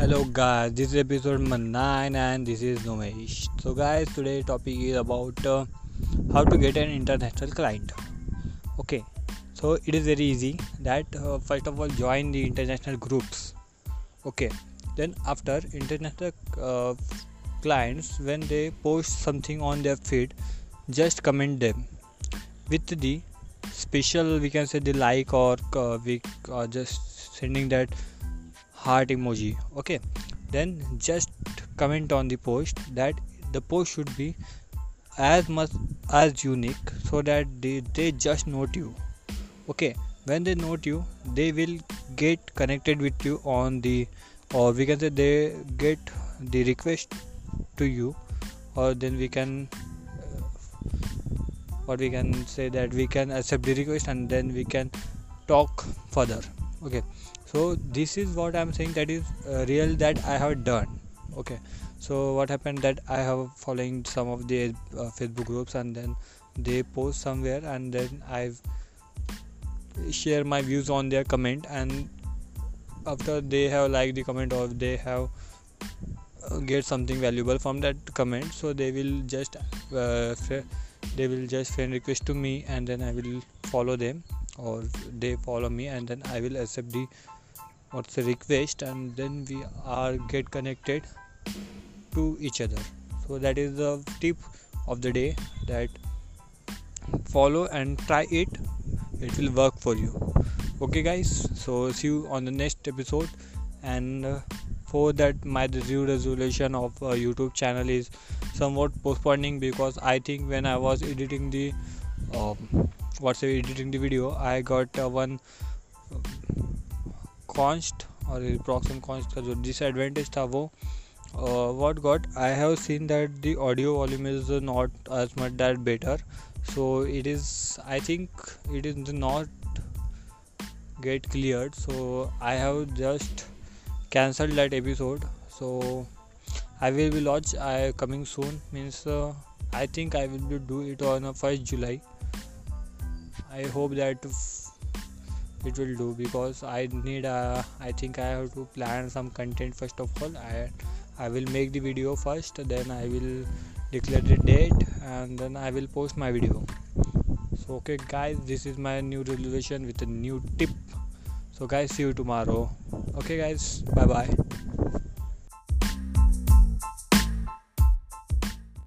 Hello guys, this is episode number 9 and this is Nomesh. So guys, today topic is about uh, how to get an international client. Okay, so it is very easy that uh, first of all join the international groups. Okay, then after international uh, clients when they post something on their feed, just comment them with the special we can say the like or uh, we are just sending that heart emoji okay? Then just comment on the post that the post should be as much as unique so that they, they just note you okay? When they note you they will get connected with you on the or we can say they get the request to you or then we can or we can say that we can accept the request and then we can talk further okay. So this is what i'm saying that is uh, real that i have done. Okay. So what happened that i have following some of the uh, facebook groups and then they post somewhere and then i've share my views on their comment and after they have liked the comment or they have uh, get something valuable from that comment so they will just uh, they will just friend request to me and then i will follow them or they follow me and then i will accept the what's the request and then we are get connected to each other. So that is the tip of the day that follow and try it. It will work for you. Okay guys so see you on the next episode. And uh, for that my new resolution of uh, youtube channel is somewhat postponing because i think when i was editing the um, whatsoever editing the video I got one cons और प्रॉक्सम cons का जो disadvantage था वो what got I have seen that the audio volume is not as much that better so it is I think it is not get clear so I have just cancel that episode so I will be launch I coming soon means I think I will be do it on first July i hope that it will do because i need uh, i think i have to plan some content first of all. I i will make the video first then i will declare the date and then i will post my video. So okay guys this is my new resolution with a new tip. So guys see you tomorrow. Okay guys bye bye